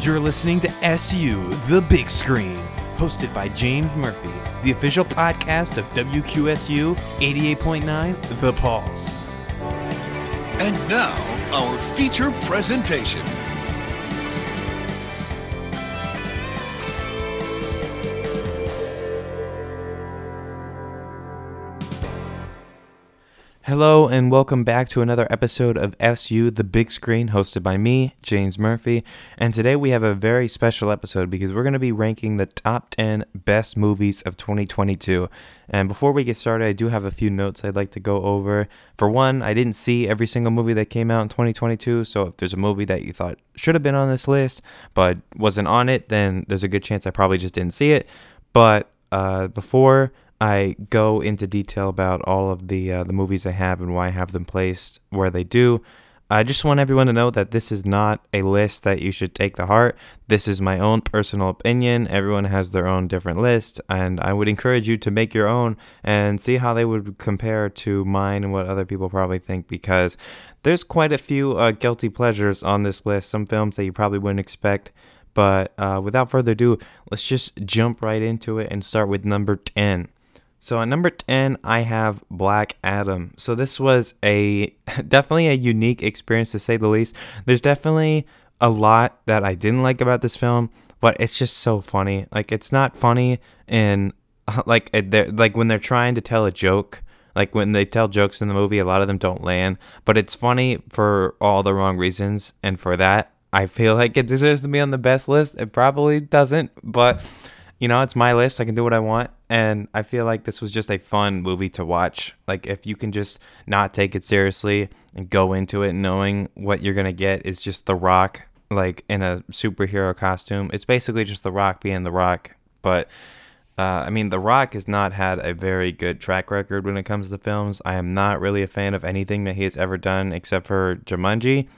You're listening to SU The Big Screen, hosted by James Murphy, the official podcast of WQSU 88.9 The Pulse. And now, our feature presentation. Hello, and welcome back to another episode of SU The Big Screen, hosted by me, James Murphy. And today we have a very special episode because we're going to be ranking the top 10 best movies of 2022. And before we get started, I do have a few notes I'd like to go over. For one, I didn't see every single movie that came out in 2022, so if there's a movie that you thought should have been on this list but wasn't on it, then there's a good chance I probably just didn't see it. But uh, before I go into detail about all of the uh, the movies I have and why I have them placed where they do. I just want everyone to know that this is not a list that you should take to heart. This is my own personal opinion. Everyone has their own different list, and I would encourage you to make your own and see how they would compare to mine and what other people probably think because there's quite a few uh, guilty pleasures on this list. Some films that you probably wouldn't expect. But uh, without further ado, let's just jump right into it and start with number 10. So at number 10, I have Black Adam. So this was a definitely a unique experience to say the least. There's definitely a lot that I didn't like about this film, but it's just so funny. Like it's not funny in like like when they're trying to tell a joke. Like when they tell jokes in the movie, a lot of them don't land, but it's funny for all the wrong reasons. And for that, I feel like it deserves to be on the best list. It probably doesn't, but you know, it's my list. I can do what I want. And I feel like this was just a fun movie to watch. Like, if you can just not take it seriously and go into it knowing what you're going to get is just The Rock, like in a superhero costume. It's basically just The Rock being The Rock. But, uh, I mean, The Rock has not had a very good track record when it comes to films. I am not really a fan of anything that he has ever done except for Jumanji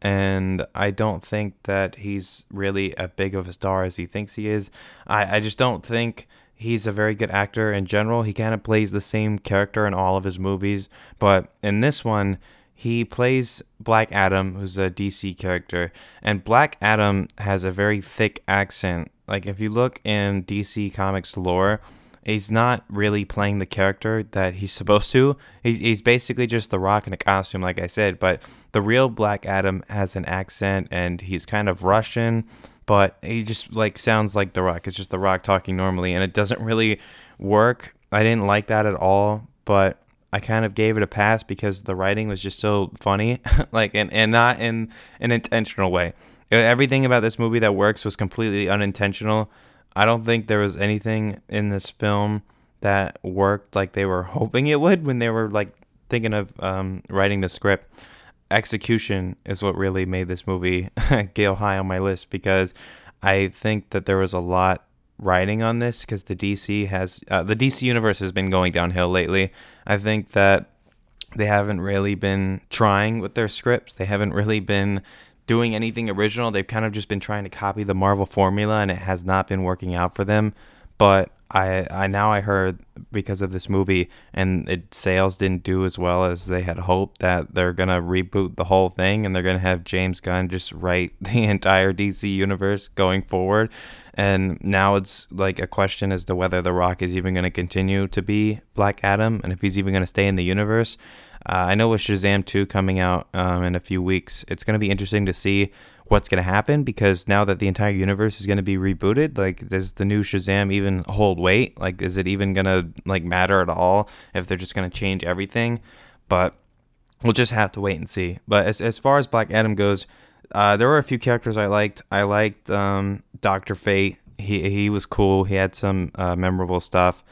and I don't think that he's really as big of a star as he thinks he is. I, I just don't think he's a very good actor in general. He kind of plays the same character in all of his movies, but in this one, he plays Black Adam, who's a DC character, and Black Adam has a very thick accent. Like if you look in DC Comics lore, he's not really playing the character that he's supposed to. He's basically just the rock in a costume, like I said. But the real Black Adam has an accent and he's kind of Russian, but he just like sounds like the rock. It's just the rock talking normally, and it doesn't really work. I didn't like that at all, but I kind of gave it a pass because the writing was just so funny, like and, and not in an intentional way. Everything about this movie that works was completely unintentional I don't think there was anything in this film that worked like they were hoping it would when they were like thinking of um, writing the script. Execution is what really made this movie go high on my list because I think that there was a lot writing on this because the DC has uh, the DC universe has been going downhill lately. I think that they haven't really been trying with their scripts. They haven't really been doing anything original. They've kind of just been trying to copy the Marvel formula, and it has not been working out for them. But I, I now I heard because of this movie and it sales didn't do as well as they had hoped that they're gonna reboot the whole thing and they're gonna have James Gunn just write the entire DC universe going forward. And now it's like a question as to whether The Rock is even gonna continue to be Black Adam and if he's even gonna stay in the universe. Uh, I know with Shazam 2 coming out um, in a few weeks, it's going to be interesting to see what's going to happen because now that the entire universe is going to be rebooted, like, does the new Shazam even hold weight? Like, is it even going to, like, matter at all if they're just going to change everything? But we'll just have to wait and see. But as, as far as Black Adam goes, uh, there were a few characters I liked. I liked um, Doctor Fate. He he was cool. He had some uh, memorable stuff.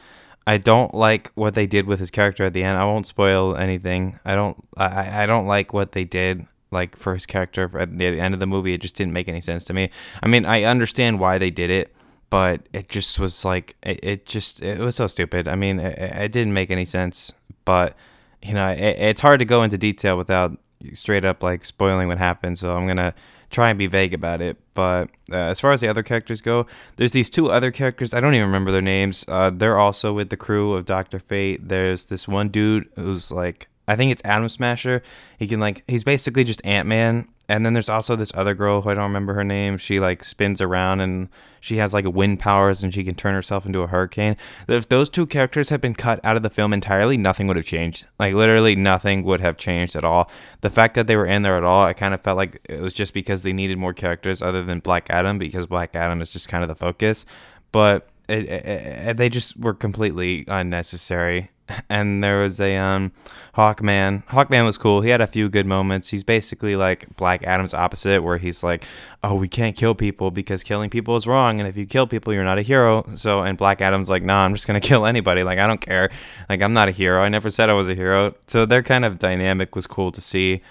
I don't like what they did with his character at the end. I won't spoil anything. I don't. I, I don't like what they did like for his character at the end of the movie. It just didn't make any sense to me. I mean, I understand why they did it, but it just was like it, it just it was so stupid. I mean, it, it didn't make any sense. But you know, it, it's hard to go into detail without straight up like spoiling what happened. So I'm gonna try and be vague about it. But uh, as far as the other characters go, there's these two other characters. I don't even remember their names. Uh, they're also with the crew of Doctor Fate. There's this one dude who's like I think it's Atom Smasher. He can like he's basically just Ant Man. And then there's also this other girl who I don't remember her name. She like spins around and she has like wind powers and she can turn herself into a hurricane. If those two characters had been cut out of the film entirely, nothing would have changed. Like literally nothing would have changed at all. The fact that they were in there at all, I kind of felt like it was just because they needed more characters other than Black Adam because Black Adam is just kind of the focus. But it, it, it, they just were completely unnecessary. And there was a um, Hawkman. Hawkman was cool. He had a few good moments. He's basically like Black Adam's opposite, where he's like, "Oh, we can't kill people because killing people is wrong, and if you kill people, you're not a hero." So, and Black Adam's like, "Nah, I'm just gonna kill anybody. Like, I don't care. Like, I'm not a hero. I never said I was a hero." So their kind of dynamic was cool to see.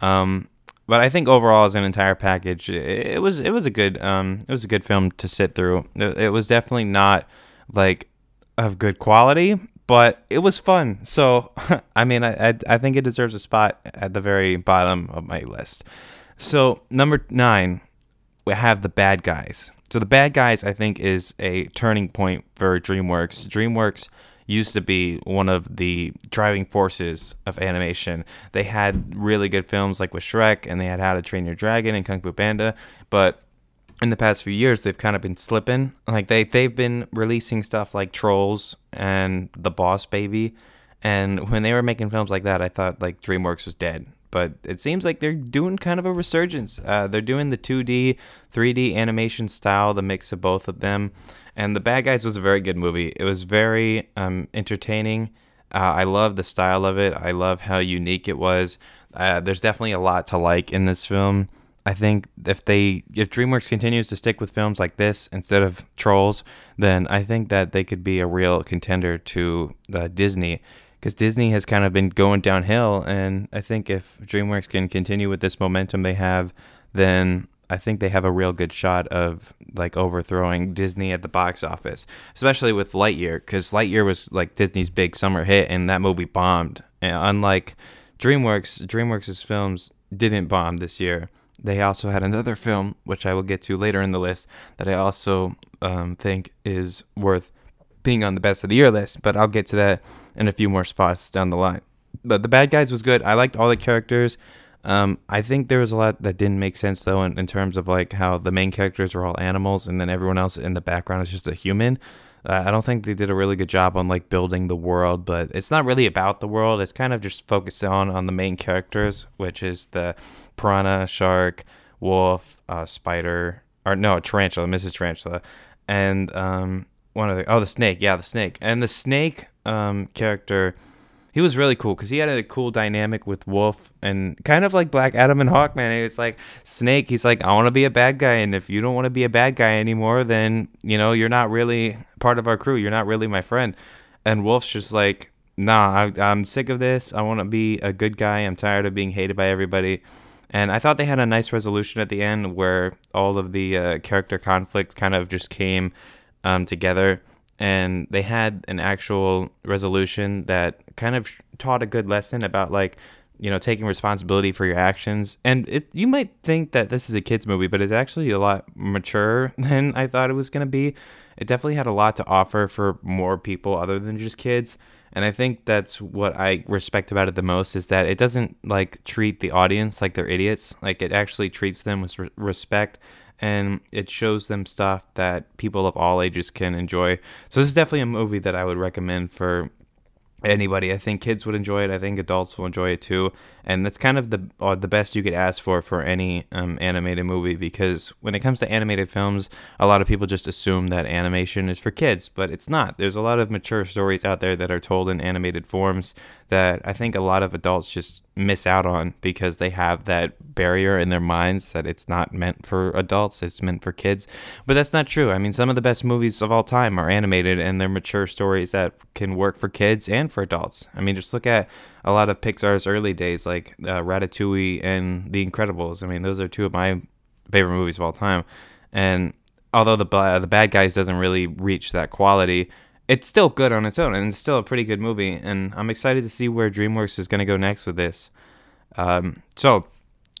Um, but I think overall, as an entire package, it, was it was a good um it was a good film to sit through. It, was definitely not like of good quality, but it was fun. So I mean, I, I I think it deserves a spot at the very bottom of my list. So number nine, we have the bad guys. So the bad guys, I think, is a turning point for DreamWorks. DreamWorks used to be one of the driving forces of animation. They had really good films like with Shrek, and they had How to Train Your Dragon and Kung Fu Panda, but in the past few years they've kind of been slipping. Like they they've been releasing stuff like Trolls and The Boss Baby, and when they were making films like that, I thought like DreamWorks was dead. But it seems like they're doing kind of a resurgence. Uh, they're doing the 2D, 3D animation style, the mix of both of them. And The Bad Guys was a very good movie. It was very um, entertaining. Uh, I love the style of it. I love how unique it was. Uh, there's definitely a lot to like in this film. I think if they if DreamWorks continues to stick with films like this instead of Trolls, then I think that they could be a real contender to uh, Disney because Disney has kind of been going downhill. And I think if DreamWorks can continue with this momentum they have, then I think they have a real good shot of like overthrowing Disney at the box office, especially with Lightyear, because Lightyear was like Disney's big summer hit, and that movie bombed. And unlike DreamWorks, DreamWorks' films didn't bomb this year. They also had another film, which I will get to later in the list, that I also um, think is worth being on the best of the year list. But I'll get to that in a few more spots down the line. But the bad guys was good. I liked all the characters. Um, I think there was a lot that didn't make sense though, in, in, terms of like how the main characters were all animals, and then everyone else in the background is just a human. Uh, I don't think they did a really good job on like building the world, but it's not really about the world. It's kind of just focused on on the main characters, which is the piranha, shark, wolf, uh, spider, or no, tarantula, Mrs. Tarantula, and um, one of the oh the snake, yeah, the snake, and the snake um, character he was really cool because he had a cool dynamic with Wolf and kind of like Black Adam and Hawkman. It's like Snake. He's like, I want to be a bad guy, and if you don't want to be a bad guy anymore, then you know you're not really part of our crew. You're not really my friend. And Wolf's just like, Nah, I, I'm sick of this. I want to be a good guy. I'm tired of being hated by everybody. And I thought they had a nice resolution at the end where all of the uh, character conflict kind of just came um, together. And they had an actual resolution that kind of taught a good lesson about like you know taking responsibility for your actions. And it you might think that this is a kids movie but it's actually a lot mature than i thought it was going to be. It definitely had a lot to offer for more people other than just kids and i think that's what i respect about it the most is that it doesn't like treat the audience like they're idiots like it actually treats them with respect and it shows them stuff that people of all ages can enjoy. So this is definitely a movie that I would recommend for anybody. I think kids would enjoy it. I think adults will enjoy it too. And that's kind of the uh, the best you could ask for for any um, animated movie because when it comes to animated films, a lot of people just assume that animation is for kids, but it's not. There's a lot of mature stories out there that are told in animated forms that I think a lot of adults just miss out on because they have that barrier in their minds that it's not meant for adults, it's meant for kids. But that's not true. I mean, some of the best movies of all time are animated and they're mature stories that can work for kids and for adults. I mean, just look at a lot of Pixar's early days, like uh, Ratatouille and The Incredibles. I mean, those are two of my favorite movies of all time. And although the uh, the Bad Guys doesn't really reach that quality, it's still good on its own, and it's still a pretty good movie. And I'm excited to see where DreamWorks is going to go next with this. Um, so,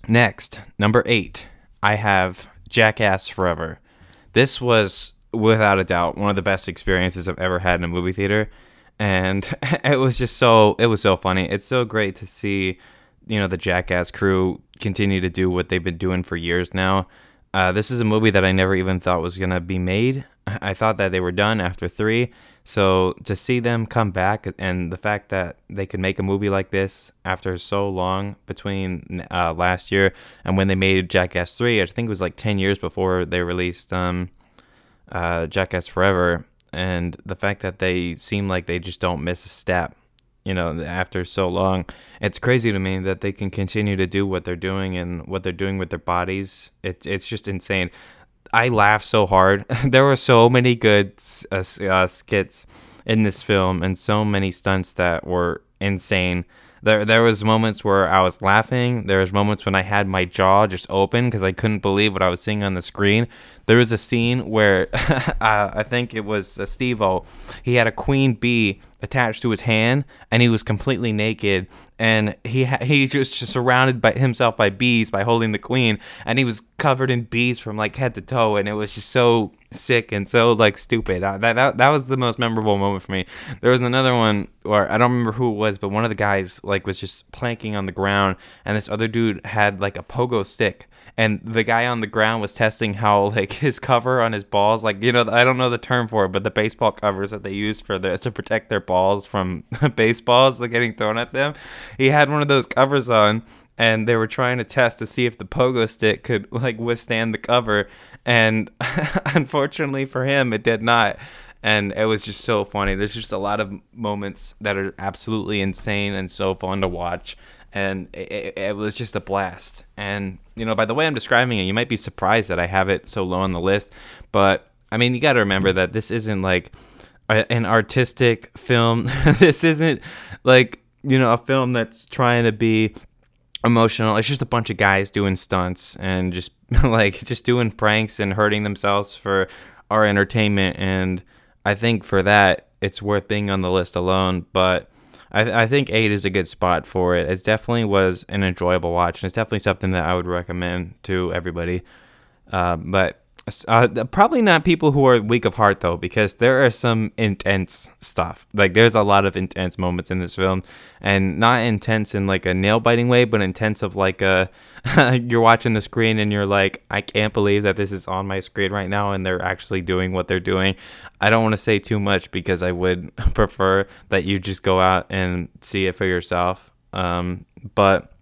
next, number eight, I have Jackass Forever. This was, without a doubt, one of the best experiences I've ever had in a movie theater. And it was just so it was so funny. It's so great to see, you know, the Jackass crew continue to do what they've been doing for years now. Uh, this is a movie that I never even thought was gonna be made. I thought that they were done after three. So to see them come back and the fact that they could make a movie like this after so long between uh, last year and when they made Jackass 3, I think it was like 10 years before they released um, uh, Jackass Forever, and the fact that they seem like they just don't miss a step, you know, after so long, it's crazy to me that they can continue to do what they're doing and what they're doing with their bodies. It, it's just insane. I laughed so hard. there were so many good uh, uh, skits in this film and so many stunts that were insane. There, there was moments where I was laughing. There was moments when I had my jaw just open because I couldn't believe what I was seeing on the screen. There was a scene where uh, I think it was uh, Steve-O. He had a queen bee attached to his hand, and he was completely naked, and he ha- he just surrounded by himself by bees by holding the queen, and he was covered in bees from like head to toe, and it was just so sick and so like stupid. Uh, that, that that was the most memorable moment for me. There was another one where I don't remember who it was, but one of the guys like was just planking on the ground, and this other dude had like a pogo stick and the guy on the ground was testing how like his cover on his balls like you know i don't know the term for it but the baseball covers that they use for to protect their balls from baseballs like getting thrown at them. He had one of those covers on and they were trying to test to see if the pogo stick could like withstand the cover and unfortunately for him it did not. And it was just so funny. There's just a lot of moments that are absolutely insane and so fun to watch and it, it, was just a blast. And you know, by the way I'm describing it, you might be surprised that I have it so low on the list. But I mean, you got to remember that this isn't like a, an artistic film. this isn't like you know a film that's trying to be emotional. It's just a bunch of guys doing stunts and just like just doing pranks and hurting themselves for our entertainment. And I think for that, it's worth being on the list alone. But I, I think eight is a good spot for it. It definitely was an enjoyable watch, and it's definitely something that I would recommend to everybody. Uh, but uh, probably not people who are weak of heart though, because there are some intense stuff. Like there's a lot of intense moments in this film, and not intense in like a nail biting way, but intense of like a you're watching the screen and you're like, I can't believe that this is on my screen right now, and they're actually doing what they're doing. I don't want to say too much because I would prefer that you just go out and see it for yourself. Um, but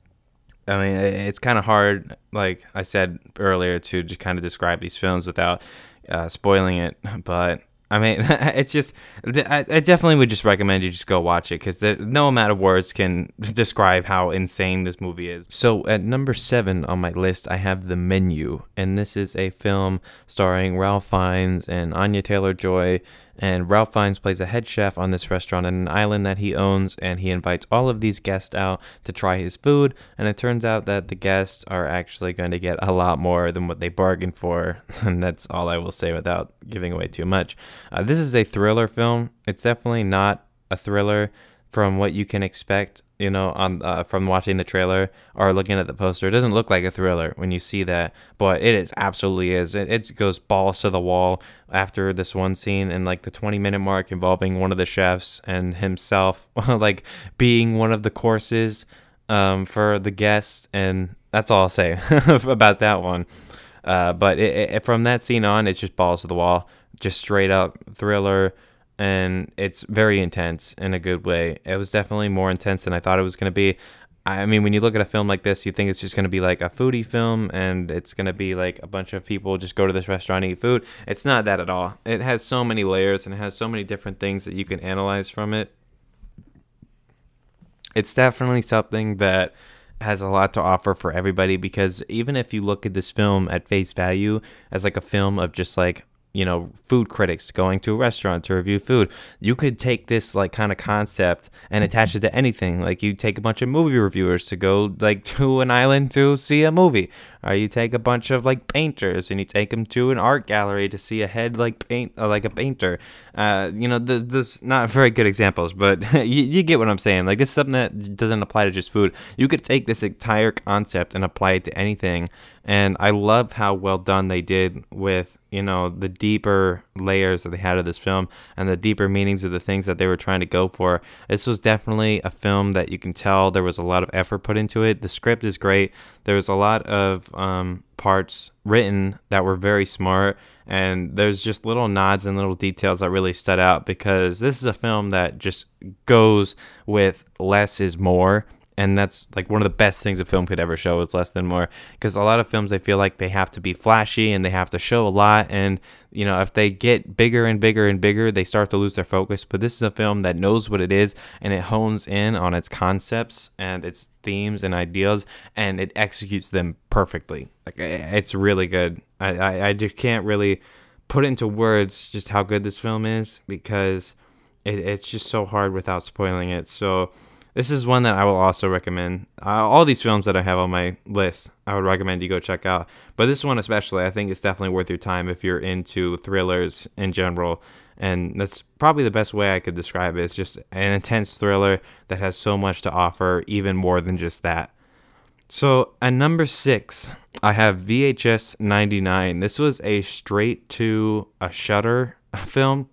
I mean, it's kind of hard, like I said earlier, to just kind of describe these films without uh, spoiling it. But I mean, it's just, I, I, definitely would just recommend you just go watch it because no amount of words can describe how insane this movie is. So at number seven on my list, I have The Menu, and this is a film starring Ralph Fiennes and Anya Taylor Joy and Ralph Fiennes plays a head chef on this restaurant on an island that he owns, and he invites all of these guests out to try his food. And it turns out that the guests are actually going to get a lot more than what they bargained for. and that's all I will say without giving away too much. Uh, this is a thriller film. It's definitely not a thriller from what you can expect you know, on uh, from watching the trailer or looking at the poster. It doesn't look like a thriller when you see that, but it is absolutely is. It, it goes balls to the wall after this one scene and like the 20 minute mark involving one of the chefs and himself, like being one of the courses um, for the guests, and that's all I'll say about that one. Uh, but it, it, from that scene on, it's just balls to the wall, just straight up thriller and it's very intense in a good way. It was definitely more intense than I thought it was going to be. I mean, when you look at a film like this, you think it's just going to be like a foodie film and it's going to be like a bunch of people just go to this restaurant and eat food. It's not that at all. It has so many layers and it has so many different things that you can analyze from it. It's definitely something that has a lot to offer for everybody because even if you look at this film at face value as like a film of just like you know food critics going to a restaurant to review food. You could take this like kind of concept and attach it to anything. Like you take a bunch of movie reviewers to go like to an island to see a movie. Or you take a bunch of like painters and you take them to an art gallery to see a head like paint uh, like a painter. Uh, you know there's, there's not very good examples but you, you get what i'm saying. Like this is something that doesn't apply to just food. You could take this entire concept and apply it to anything. And I love how well done they did with, you know, the deeper layers that they had of this film and the deeper meanings of the things that they were trying to go for. This was definitely a film that you can tell there was a lot of effort put into it. The script is great. There was a lot of um, parts written that were very smart and there's just little nods and little details that really stood out because this is a film that just goes with less is more and that's like one of the best things a film could ever show is less than more because a lot of films they feel like they have to be flashy and they have to show a lot and you know if they get bigger and bigger and bigger they start to lose their focus but this is a film that knows what it is and it hones in on its concepts and its themes and ideas and it executes them perfectly. Like it's really good. I i, I just can't really put into words just how good this film is because it, it's just so hard without spoiling it. So this is one that I will also recommend. Uh, all these films that I have on my list, I would recommend you go check out. But this one especially, I think it's definitely worth your time if you're into thrillers in general. And that's probably the best way I could describe it. It's just an intense thriller that has so much to offer, even more than just that. So at number six, I have VHS 99. This was a straight to a Shudder film.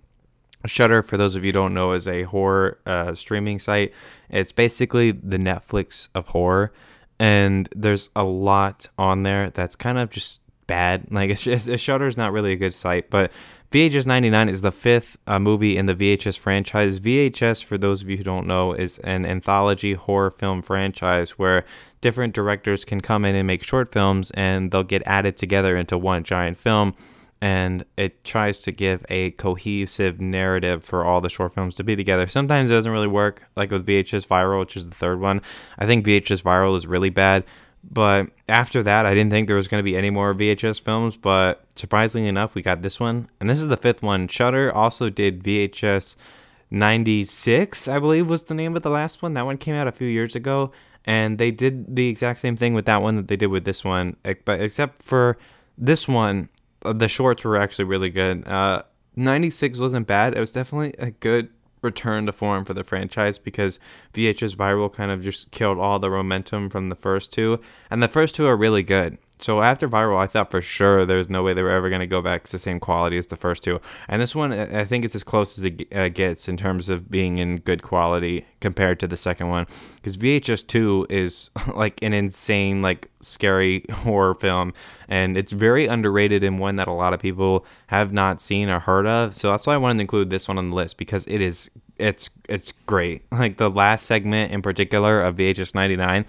Shudder, for those of you don't know, is a horror uh, streaming site. It's basically the Netflix of horror, and there's a lot on there that's kind of just bad. Like it's just, Shudder is not really a good site, but VHS 99 is the fifth uh, movie in the VHS franchise. VHS, for those of you who don't know, is an anthology horror film franchise where different directors can come in and make short films and they'll get added together into one giant film and it tries to give a cohesive narrative for all the short films to be together. Sometimes it doesn't really work, like with VHS Viral, which is the third one. I think VHS Viral is really bad, but after that, I didn't think there was going to be any more VHS films, but surprisingly enough, we got this one, and this is the fifth one. Shudder also did VHS 96, I believe was the name of the last one. That one came out a few years ago, and they did the exact same thing with that one that they did with this one, except for this one, the shorts were actually really good. Uh, 96 wasn't bad. It was definitely a good return to form for the franchise because VHS Viral kind of just killed all the momentum from the first two. And the first two are really good. So after Viral, I thought for sure there was no way they were ever going to go back to the same quality as the first two. And this one, I think it's as close as it uh, gets in terms of being in good quality compared to the second one. Because VHS 2 is like an insane, like scary horror film. And it's very underrated and one that a lot of people have not seen or heard of. So that's why I wanted to include this one on the list because it is it's it's great. Like the last segment in particular of VHS 99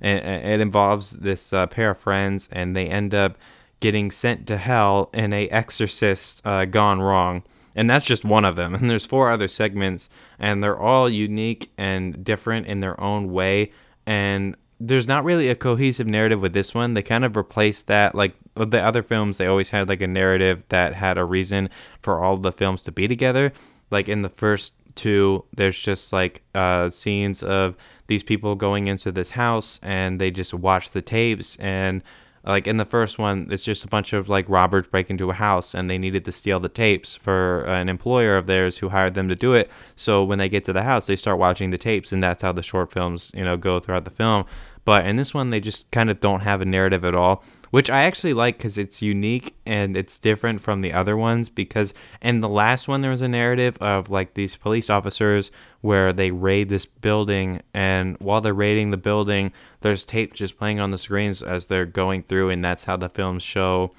and it involves this uh, pair of friends, and they end up getting sent to hell in a exorcist uh, gone wrong. And that's just one of them. And there's four other segments, and they're all unique and different in their own way. And there's not really a cohesive narrative with this one. They kind of replaced that. Like with the other films, they always had like a narrative that had a reason for all the films to be together. Like in the first two, there's just like uh, scenes of these people going into this house and they just watch the tapes. And like in the first one it's just a bunch of like robbers break into a house and they needed to steal the tapes for an employer of theirs who hired them to do it. So when they get to the house they start watching the tapes and that's how the short films you know go throughout the film. But in this one they just kind of don't have a narrative at all which I actually like because it's unique and it's different from the other ones. Because in the last one, there was a narrative of like these police officers where they raid this building, and while they're raiding the building, there's tape just playing on the screens as they're going through, and that's how the films show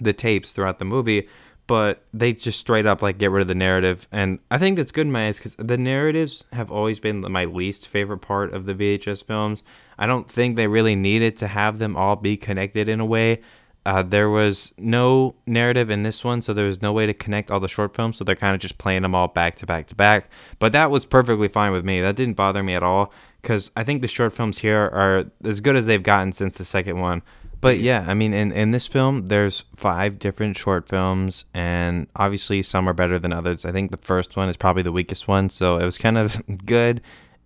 the tapes throughout the movie but they just straight up like get rid of the narrative and i think that's good in my eyes because the narratives have always been my least favorite part of the vhs films i don't think they really needed to have them all be connected in a way uh, there was no narrative in this one, so there was no way to connect all the short films, so they're kind of just playing them all back to back to back. But that was perfectly fine with me. That didn't bother me at all, because I think the short films here are as good as they've gotten since the second one. But yeah, I mean, in, in this film, there's five different short films, and obviously some are better than others. I think the first one is probably the weakest one, so it was kind of good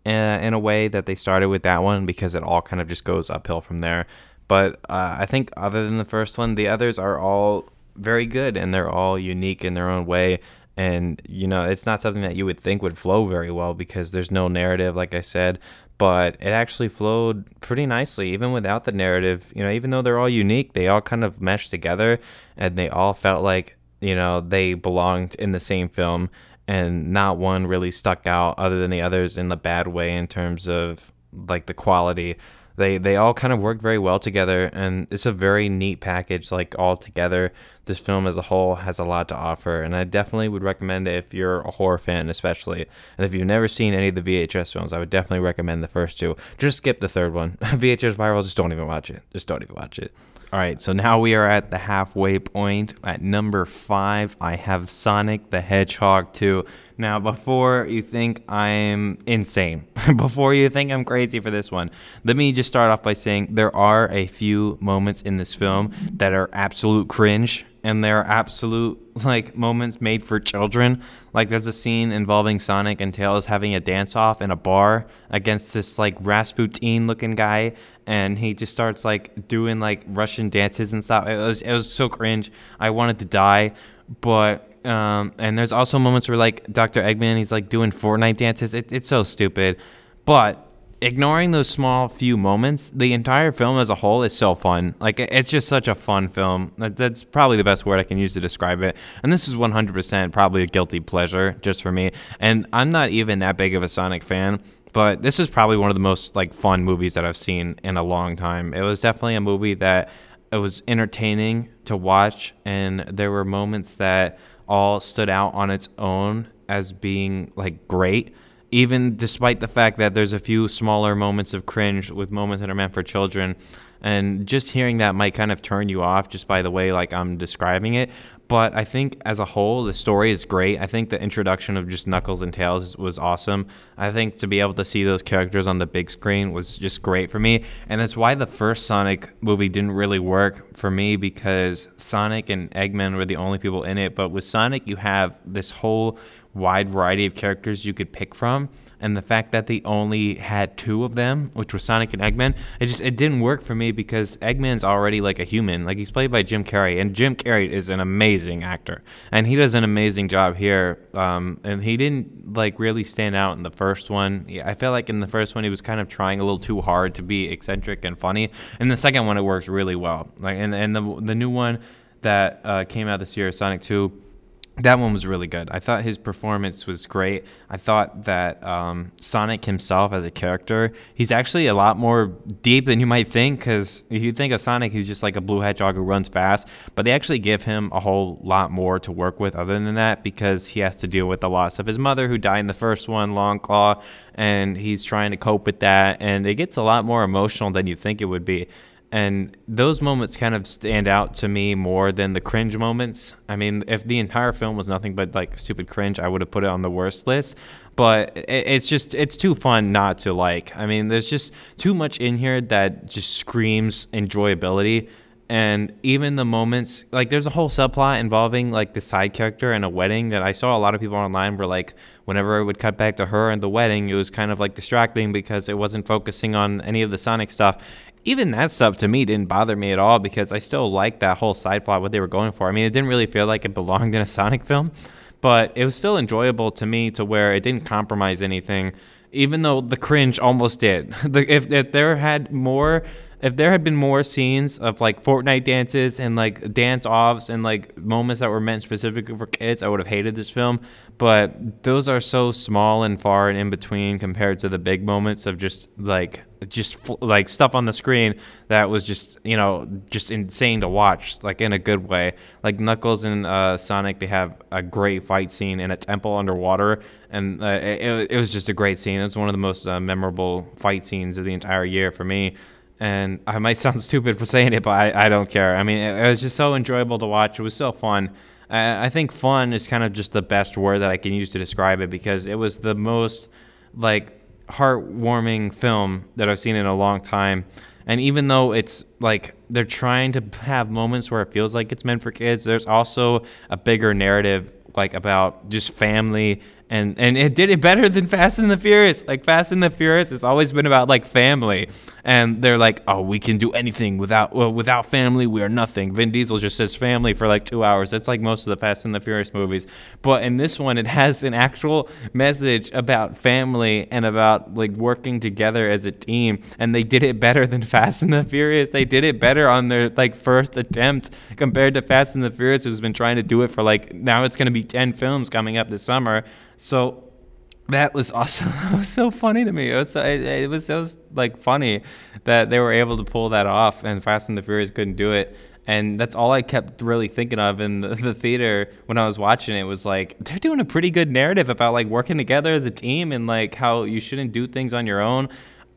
uh, in a way that they started with that one because it all kind of just goes uphill from there. But uh, I think other than the first one, the others are all very good and they're all unique in their own way. And, you know, it's not something that you would think would flow very well because there's no narrative, like I said. But it actually flowed pretty nicely, even without the narrative. You know, even though they're all unique, they all kind of meshed together and they all felt like, you know, they belonged in the same film and not one really stuck out other than the others in the bad way in terms of like the quality they they all kind of work very well together and it's a very neat package like all together. This film as a whole has a lot to offer and i definitely would recommend it if you're a horror fan especially. And if you've never seen any of the vhs films i would definitely recommend the first two. Just skip the third one. Vhs viral just don't even watch it. Just don't even watch it. All right, so now we are at the halfway point. At number five, I have Sonic the Hedgehog 2. Now, before you think I'm insane, before you think I'm crazy for this one, let me just start off by saying there are a few moments in this film that are absolute cringe and they're absolute like moments made for children. Like there's a scene involving Sonic and Tails having a dance off in a bar against this like Rasputin looking guy and he just starts like doing like Russian dances and stuff. It was it was so cringe. I wanted to die, but um, and there's also moments where like Dr. Eggman, he's like doing Fortnite dances. It, it's so stupid, but ignoring those small few moments, the entire film as a whole is so fun. Like it's just such a fun film. That's probably the best word I can use to describe it. And this is 100% probably a guilty pleasure just for me. And I'm not even that big of a Sonic fan, but this is probably one of the most like fun movies that I've seen in a long time. It was definitely a movie that it was entertaining to watch, and there were moments that all stood out on its own as being like great. Even despite the fact that there's a few smaller moments of cringe with moments that are meant for children, and just hearing that might kind of turn you off just by the way like I'm describing it. But I think as a whole, the story is great. I think the introduction of just Knuckles and Tails was awesome. I think to be able to see those characters on the big screen was just great for me. And that's why the first Sonic movie didn't really work for me because Sonic and Eggman were the only people in it. But with Sonic, you have this whole wide variety of characters you could pick from and the fact that they only had two of them, which was Sonic and Eggman, it just it didn't work for me because Eggman's already like a human. Like he's played by Jim Carrey, and Jim Carrey is an amazing actor, and he does an amazing job here. Um, and he didn't like really stand out in the first one. I felt like in the first one he was kind of trying a little too hard to be eccentric and funny. In the second one, it works really well. Like and and the the new one that uh, came out this year, Sonic Two that one was really good. I thought his performance was great. I thought that um, Sonic himself as a character, he's actually a lot more deep than you might think. Because if you think of Sonic, he's just like a blue hedgehog who runs fast. But they actually give him a whole lot more to work with other than that because he has to deal with the loss of his mother who died in the first one, Longclaw, and he's trying to cope with that. And it gets a lot more emotional than you think it would be and those moments kind of stand out to me more than the cringe moments. I mean, if the entire film was nothing but like stupid cringe, I would have put it on the worst list. But it's just it's too fun not to like. I mean, there's just too much in here that just screams enjoyability. And even the moments like there's a whole subplot involving like the side character and a wedding that I saw a lot of people online were like whenever it would cut back to her and the wedding, it was kind of like distracting because it wasn't focusing on any of the Sonic stuff even that stuff to me didn't bother me at all because I still liked that whole side plot, what they were going for. I mean, it didn't really feel like it belonged in a Sonic film, but it was still enjoyable to me to where it didn't compromise anything, even though the cringe almost did. if, if there had more if there had been more scenes of like Fortnite dances and like dance offs and like moments that were meant specifically for kids, I would have hated this film. But those are so small and far and in between compared to the big moments of just like just like stuff on the screen that was just you know just insane to watch like in a good way. Like knuckles and uh, sonic they have a great fight scene in a temple underwater. And uh, it, it was just a great scene. It was one of the most uh, memorable fight scenes of the entire year for me and I might sound stupid for saying it, but I, I don't care. I mean, it, it was just so enjoyable to watch. It was so fun. I, I think fun is kind of just the best word that I can use to describe it because it was the most like heartwarming film that I've seen in a long time. And even though it's like they're trying to have moments where it feels like it's meant for kids, there's also a bigger narrative like about just family and and it did it better than Fast and the Furious. Like Fast and the Furious has always been about like family, and they're like, "Oh, we can do anything without well, without family, we are nothing." Vin Diesel just says family for like two hours. That's like most of the Fast and the Furious movies, but in this one, it has an actual message about family and about like working together as a team, and they did it better than Fast and the Furious. They did it better on their like first attempt compared to Fast and the Furious, who's been trying to do it for like now it's going to be ten films coming up this summer. So that was awesome. It was so funny to me. It was it, it was so like funny that they were able to pull that off, and Fast and the Furious couldn't do it. And that's all I kept really thinking of in the, the theater when I was watching it was like they're doing a pretty good narrative about like working together as a team and like how you shouldn't do things on your own.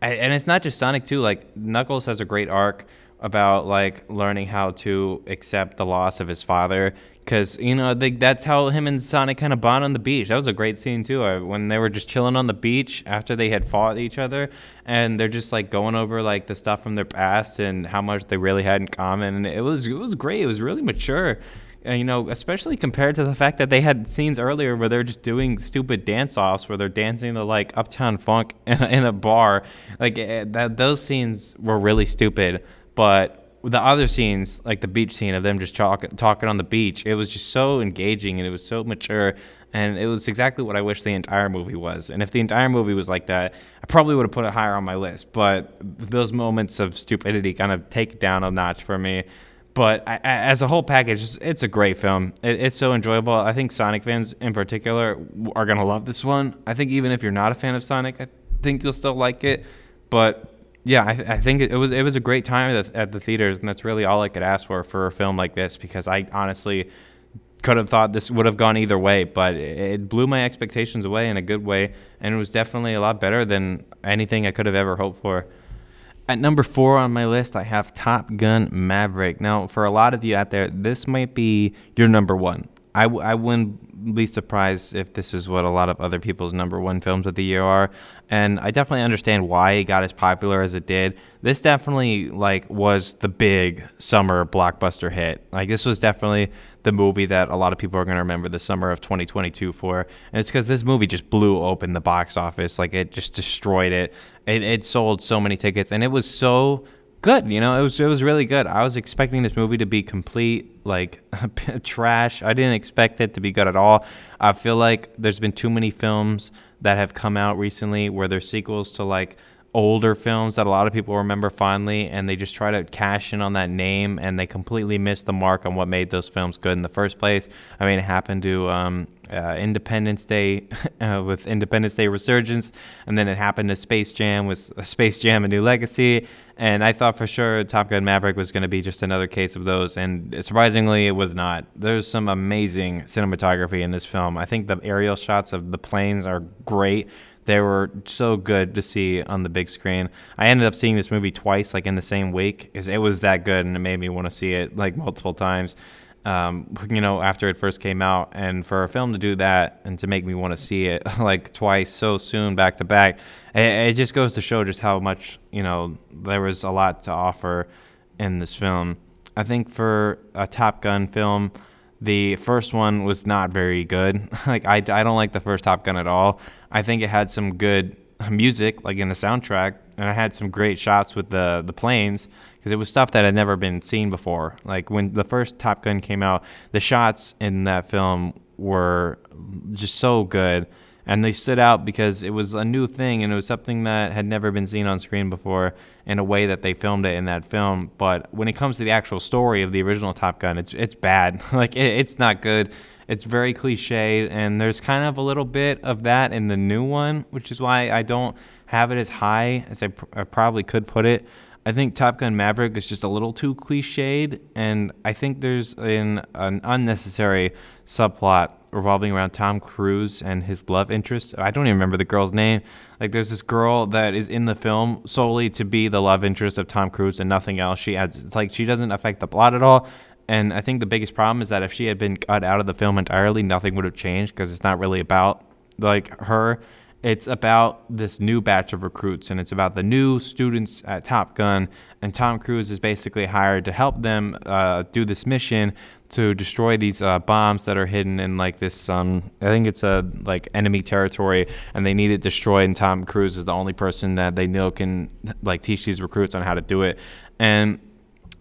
And it's not just Sonic too. Like Knuckles has a great arc about like learning how to accept the loss of his father because you know they, that's how him and Sonic kind of bond on the beach. That was a great scene too, uh, when they were just chilling on the beach after they had fought each other, and they're just like going over like the stuff from their past and how much they really had in common. And it was it was great. It was really mature. And, you know, especially compared to the fact that they had scenes earlier where they're just doing stupid dance offs where they're dancing to like Uptown Funk in a, in a bar. Like eh, that, those scenes were really stupid. But the other scenes, like the beach scene of them just talk, talking on the beach, it was just so engaging and it was so mature. And it was exactly what I wish the entire movie was. And if the entire movie was like that, I probably would have put it higher on my list. But those moments of stupidity kind of take down a notch for me. But I, as a whole package, it's a great film. It, it's so enjoyable. I think Sonic fans in particular are going to love this one. I think even if you're not a fan of Sonic, I think you'll still like it. But yeah, I, I, think it was it was a great time at the, at the, theaters, and that's really all I could ask for for a film like this because I honestly could have thought this would have gone either way, but it blew my expectations away in a good way, and it was definitely a lot better than anything I could have ever hoped for. At number four on my list, I have Top Gun Maverick. Now, for a lot of you out there, this might be your number one. I w- I wouldn't be surprised if this is what a lot of other people's number one films of the year are, and I definitely understand why it got as popular as it did. This definitely like was the big summer blockbuster hit. Like this was definitely the movie that a lot of people are going to remember the summer of 2022 for, and it's because this movie just blew open the box office. Like it just destroyed it. It it sold so many tickets, and it was so good. You know, it was it was really good. I was expecting this movie to be complete like trash. I didn't expect it to be good at all. I feel like there's been too many films that have come out recently where they're sequels to like older films that a lot of people remember fondly and they just try to cash in on that name and they completely miss the mark on what made those films good in the first place. I mean, it happened to um, uh, Independence Day uh, with Independence Day Resurgence, and then it happened to Space Jam with Space Jam: A New Legacy. And I thought for sure Top Gun Maverick was going to be just another case of those, and surprisingly, it was not. There's some amazing cinematography in this film. I think the aerial shots of the planes are great they were so good to see on the big screen. I ended up seeing this movie twice, like in the same week, because it was that good, and it made me want to see it like multiple times. Um, you know, after it first came out, and for a film to do that and to make me want to see it like twice so soon back to back, it, it just goes to show just how much you know there was a lot to offer in this film. I think for a Top Gun film, the first one was not very good. like I, I don't like the first Top Gun at all. I think it had some good music, like in the soundtrack, and I had some great shots with the the planes because it was stuff that had never been seen before. Like when the first Top Gun came out, the shots in that film were just so good, and they stood out because it was a new thing and it was something that had never been seen on screen before in a way that they filmed it in that film. But when it comes to the actual story of the original Top Gun, it's it's bad. like it, it's not good. It's very cliched, and there's kind of a little bit of that in the new one, which is why I don't have it as high as I, pr- I probably could put it. I think Top Gun Maverick is just a little too cliched, and I think there's an, an unnecessary subplot revolving around Tom Cruise and his love interest. I don't even remember the girl's name. Like, there's this girl that is in the film solely to be the love interest of Tom Cruise and nothing else. She adds, it's like she doesn't affect the plot at all. And I think the biggest problem is that if she had been cut out of the film entirely, nothing would have changed because it's not really about like her. it's about this new batch of recruits and it's about the new students at Top Gun. And Tom Cruise is basically hired to help them uh, do this mission to destroy these uh, bombs that are hidden in like this. Um, I think it's a like enemy territory, and they need it destroyed. And Tom Cruise is the only person that they know can like teach these recruits on how to do it. And,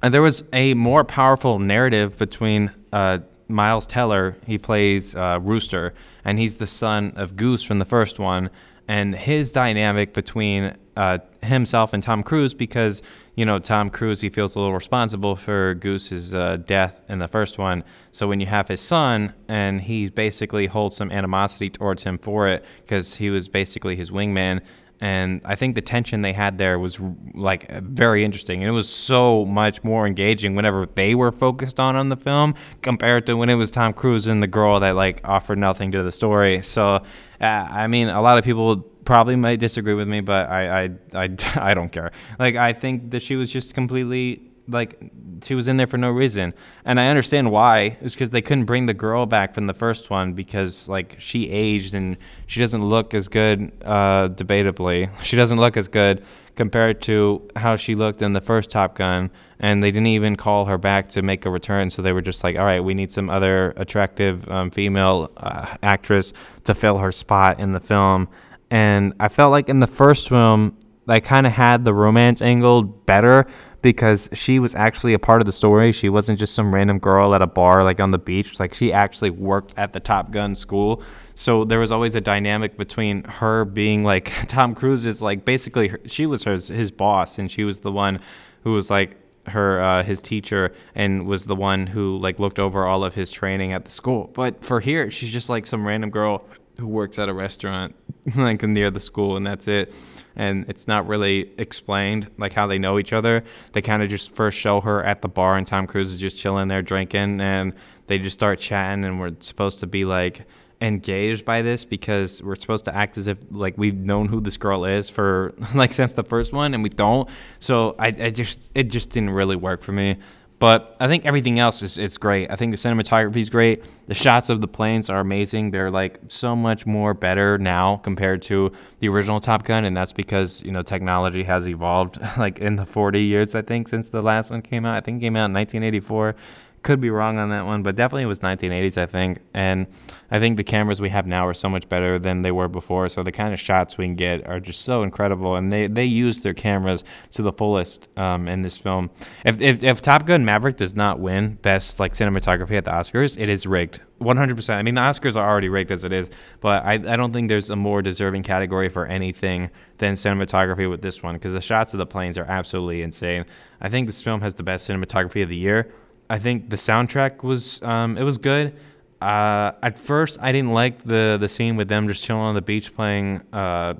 and there was a more powerful narrative between uh, Miles Teller. He plays uh, Rooster, and he's the son of Goose from the first one. And his dynamic between uh, himself and Tom Cruise, because you know Tom Cruise, he feels a little responsible for Goose's uh, death in the first one. So when you have his son, and he basically holds some animosity towards him for it, because he was basically his wingman and I think the tension they had there was like very interesting, and it was so much more engaging whenever they were focused on on the film compared to when it was Tom Cruise and the girl that like offered nothing to the story. So, uh, I mean, a lot of people probably might disagree with me, but I, I, I, I don't care. Like, I think that she was just completely like she was in there for no reason, and I understand why. It's because they couldn't bring the girl back from the first one because like she aged and she doesn't look as good. Uh, debatably, she doesn't look as good compared to how she looked in the first Top Gun, and they didn't even call her back to make a return. So they were just like, "All right, we need some other attractive um, female uh, actress to fill her spot in the film." And I felt like in the first film, they kind of had the romance angle better because she was actually a part of the story. She wasn't just some random girl at a bar like on the beach. Like she actually worked at the Top Gun school. So there was always a dynamic between her being like Tom Cruise is like basically her, she was his his boss and she was the one who was like her uh, his teacher and was the one who like looked over all of his training at the school. But for here, she's just like some random girl who works at a restaurant like near the school and that's it and it's not really explained like how they know each other. They kind of just first show her at the bar, and Tom Cruise is just chilling there drinking, and they just start chatting, and we're supposed to be like engaged by this because we're supposed to act as if like we've known who this girl is for like since the first one, and we don't. So I, I just it just didn't really work for me. But I think everything else is it's great. I think the cinematography is great. The shots of the planes are amazing. They're like so much more better now compared to the original Top Gun, and that's because you know technology has evolved like in the 40 years I think since the last one came out. I think it came out in 1984 could be wrong on that one, but definitely it was 1980s, I think. And I think the cameras we have now are so much better than they were before. So the kind of shots we can get are just so incredible, and they they use their cameras to the fullest um, in this film. If, if if Top Gun Maverick does not win best like cinematography at the Oscars, it is rigged. 100%. I mean, the Oscars are already rigged as it is, but I, I don't think there's a more deserving category for anything than cinematography with this one because the shots of the planes are absolutely insane. I think this film has the best cinematography of the year. I think the soundtrack was um, it was good. Uh, at first, I didn't like the the scene with them just chilling on the beach playing uh,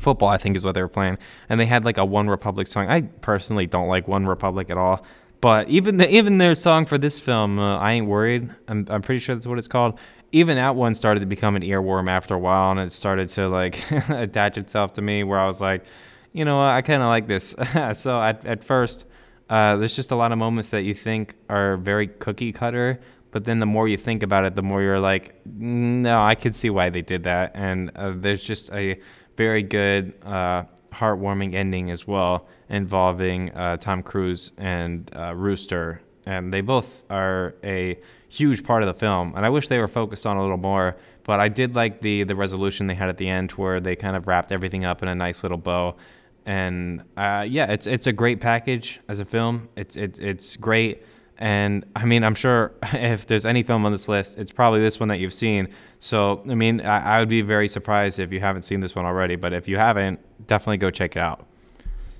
football. I think is what they were playing, and they had like a One Republic song. I personally don't like One Republic at all, but even the, even their song for this film, uh, I ain't worried. I'm I'm pretty sure that's what it's called. Even that one started to become an earworm after a while, and it started to like attach itself to me. Where I was like, you know, I kind of like this. so at at first. Uh, there's just a lot of moments that you think are very cookie cutter, but then the more you think about it, the more you're like, no, I can see why they did that. And uh, there's just a very good, uh, heartwarming ending as well involving uh, Tom Cruise and uh, Rooster. And they both are a huge part of the film. And I wish they were focused on a little more. But I did like the the resolution they had at the end, where they kind of wrapped everything up in a nice little bow and uh, yeah, it's it's a great package as a film. It's it's it's great, and I mean, I'm sure if there's any film on this list, it's probably this one that you've seen. So I mean, I, I would be very surprised if you haven't seen this one already. But if you haven't, definitely go check it out.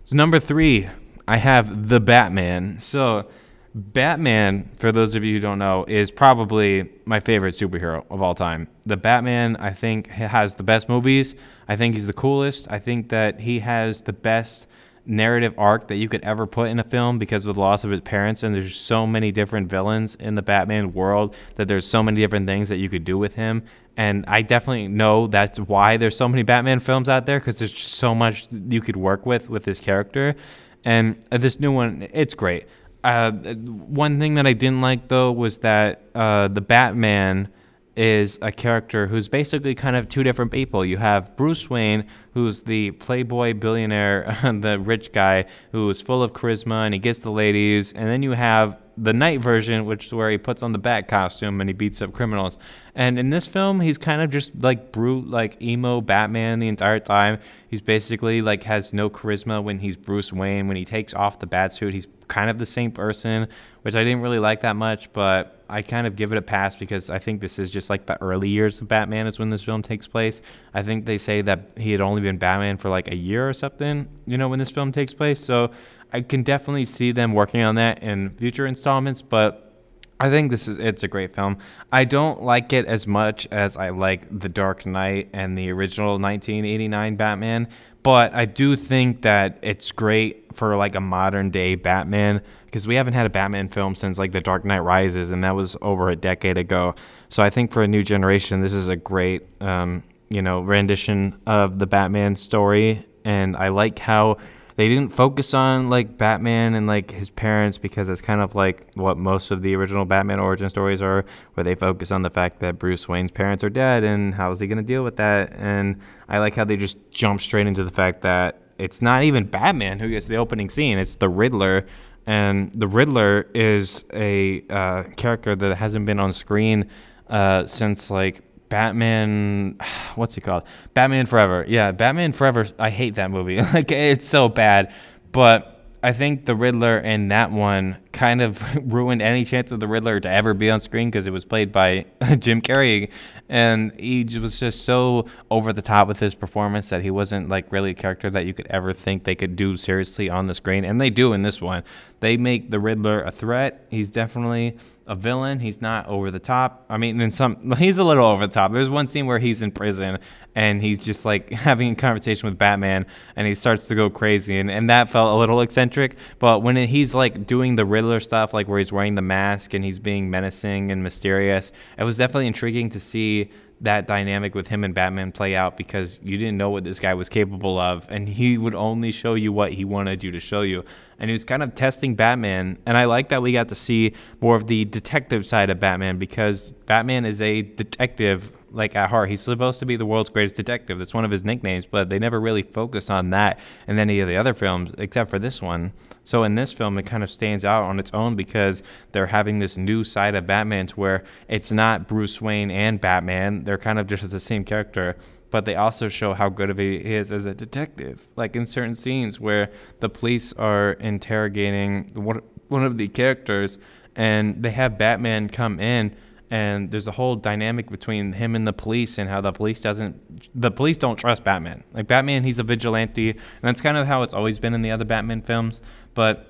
So number three, I have the Batman. So Batman, for those of you who don't know, is probably my favorite superhero of all time. The Batman, I think, has the best movies. I think he's the coolest. I think that he has the best narrative arc that you could ever put in a film because of the loss of his parents and there's so many different villains in the Batman world that there's so many different things that you could do with him and I definitely know that's why there's so many Batman films out there because there's so much you could work with with this character and uh, this new one it's great uh, one thing that I didn't like though was that uh, the Batman is a character who's basically kind of two different people. You have Bruce Wayne, who's the playboy billionaire, the rich guy who is full of charisma and he gets the ladies, and then you have the night version, which is where he puts on the bat costume and he beats up criminals. And in this film, he's kind of just like brute, like emo Batman the entire time. He's basically like has no charisma when he's Bruce Wayne. When he takes off the bat suit, he's kind of the same person, which I didn't really like that much, but I kind of give it a pass because I think this is just like the early years of Batman is when this film takes place. I think they say that he had only been Batman for like a year or something, you know, when this film takes place. So I can definitely see them working on that in future installments, but I think this is it's a great film. I don't like it as much as I like The Dark Knight and the original 1989 Batman, but I do think that it's great for like a modern day Batman because we haven't had a Batman film since like The Dark Knight Rises, and that was over a decade ago. So I think for a new generation, this is a great um, you know rendition of the Batman story, and I like how they didn't focus on like Batman and like his parents because it's kind of like what most of the original Batman origin stories are, where they focus on the fact that Bruce Wayne's parents are dead and how is he going to deal with that. And I like how they just jump straight into the fact that it's not even Batman who gets the opening scene; it's the Riddler. And the Riddler is a uh, character that hasn't been on screen uh, since like Batman, what's it called? Batman Forever. Yeah, Batman Forever. I hate that movie. like it's so bad, but I think the Riddler in that one kind of ruined any chance of the Riddler to ever be on screen because it was played by Jim Carrey, and he was just so over the top with his performance that he wasn't like really a character that you could ever think they could do seriously on the screen, and they do in this one. They make the Riddler a threat. He's definitely a villain. He's not over the top. I mean, in some, he's a little over the top. There's one scene where he's in prison and he's just like having a conversation with Batman and he starts to go crazy. And, and that felt a little eccentric. But when it, he's like doing the Riddler stuff, like where he's wearing the mask and he's being menacing and mysterious, it was definitely intriguing to see that dynamic with him and Batman play out because you didn't know what this guy was capable of, and he would only show you what he wanted you to show you. And he was kind of testing Batman, and I like that we got to see more of the detective side of Batman because Batman is a detective like at heart. He's supposed to be the world's greatest detective. That's one of his nicknames, but they never really focus on that in any of the other films except for this one. So in this film, it kind of stands out on its own because they're having this new side of Batman to where it's not Bruce Wayne and Batman. They're kind of just the same character, but they also show how good of a he is as a detective. Like in certain scenes where the police are interrogating one of the characters and they have Batman come in and there's a whole dynamic between him and the police and how the police doesn't the police don't trust Batman. Like Batman, he's a vigilante, and that's kind of how it's always been in the other Batman films. But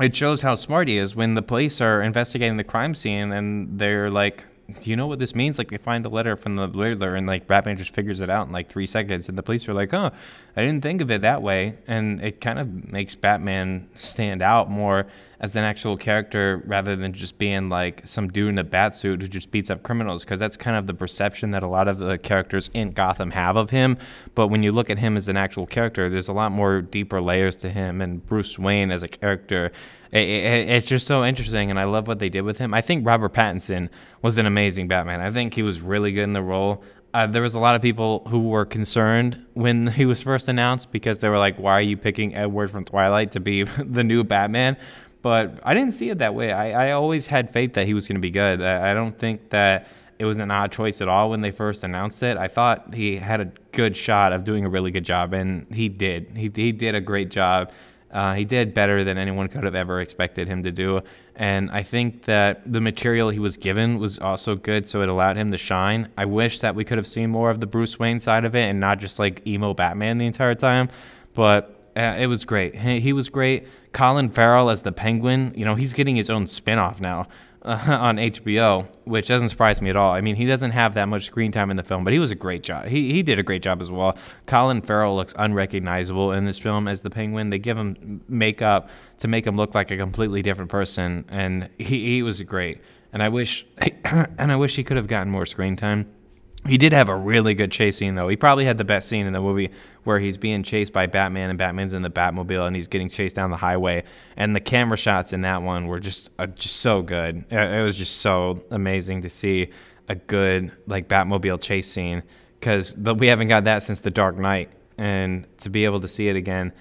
it shows how smart he is when the police are investigating the crime scene and they're like, "Do you know what this means?" Like they find a letter from the Riddler, and like Batman just figures it out in like three seconds, and the police are like, "Oh, I didn't think of it that way," and it kind of makes Batman stand out more as an actual character rather than just being like some dude in a bat suit who just beats up criminals because that's kind of the perception that a lot of the characters in Gotham have of him. But when you look at him as an actual character, there's a lot more deeper layers to him. And Bruce Wayne as a character, it, it, it's just so interesting. And I love what they did with him. I think Robert Pattinson was an amazing Batman. I think he was really good in the role. Uh, there was a lot of people who were concerned when he was first announced because they were like, "Why are you picking Edward from Twilight to be the new Batman?" but I didn't see it that way. I, I always had faith that he was going to be good. I, I don't think that it was an odd choice at all when they first announced it. I thought he had a good shot of doing a really good job, and he did. He, he did a great job. Uh, he did better than anyone could have ever expected him to do. And I think that the material he was given was also good, so it allowed him to shine. I wish that we could have seen more of the Bruce Wayne side of it and not just like emo Batman the entire time. But uh, it was great. He, he was great. Colin Farrell as the Penguin, you know, he's getting his own spinoff now uh, on HBO, which doesn't surprise me at all. I mean, he doesn't have that much screen time in the film, but he was a great job. He, he did a great job as well. Colin Farrell looks unrecognizable in this film as the Penguin. They give him makeup to make him look like a completely different person, and he, he was great. And I wish, and I wish he could have gotten more screen time. He did have a really good chase scene, though. He probably had the best scene in the movie where he's being chased by Batman and Batman's in the Batmobile and he's getting chased down the highway. And the camera shots in that one were just uh, just so good. It was just so amazing to see. a good like Batmobile chase scene because we haven't got that since The Dark Knight, and to be able to see it again,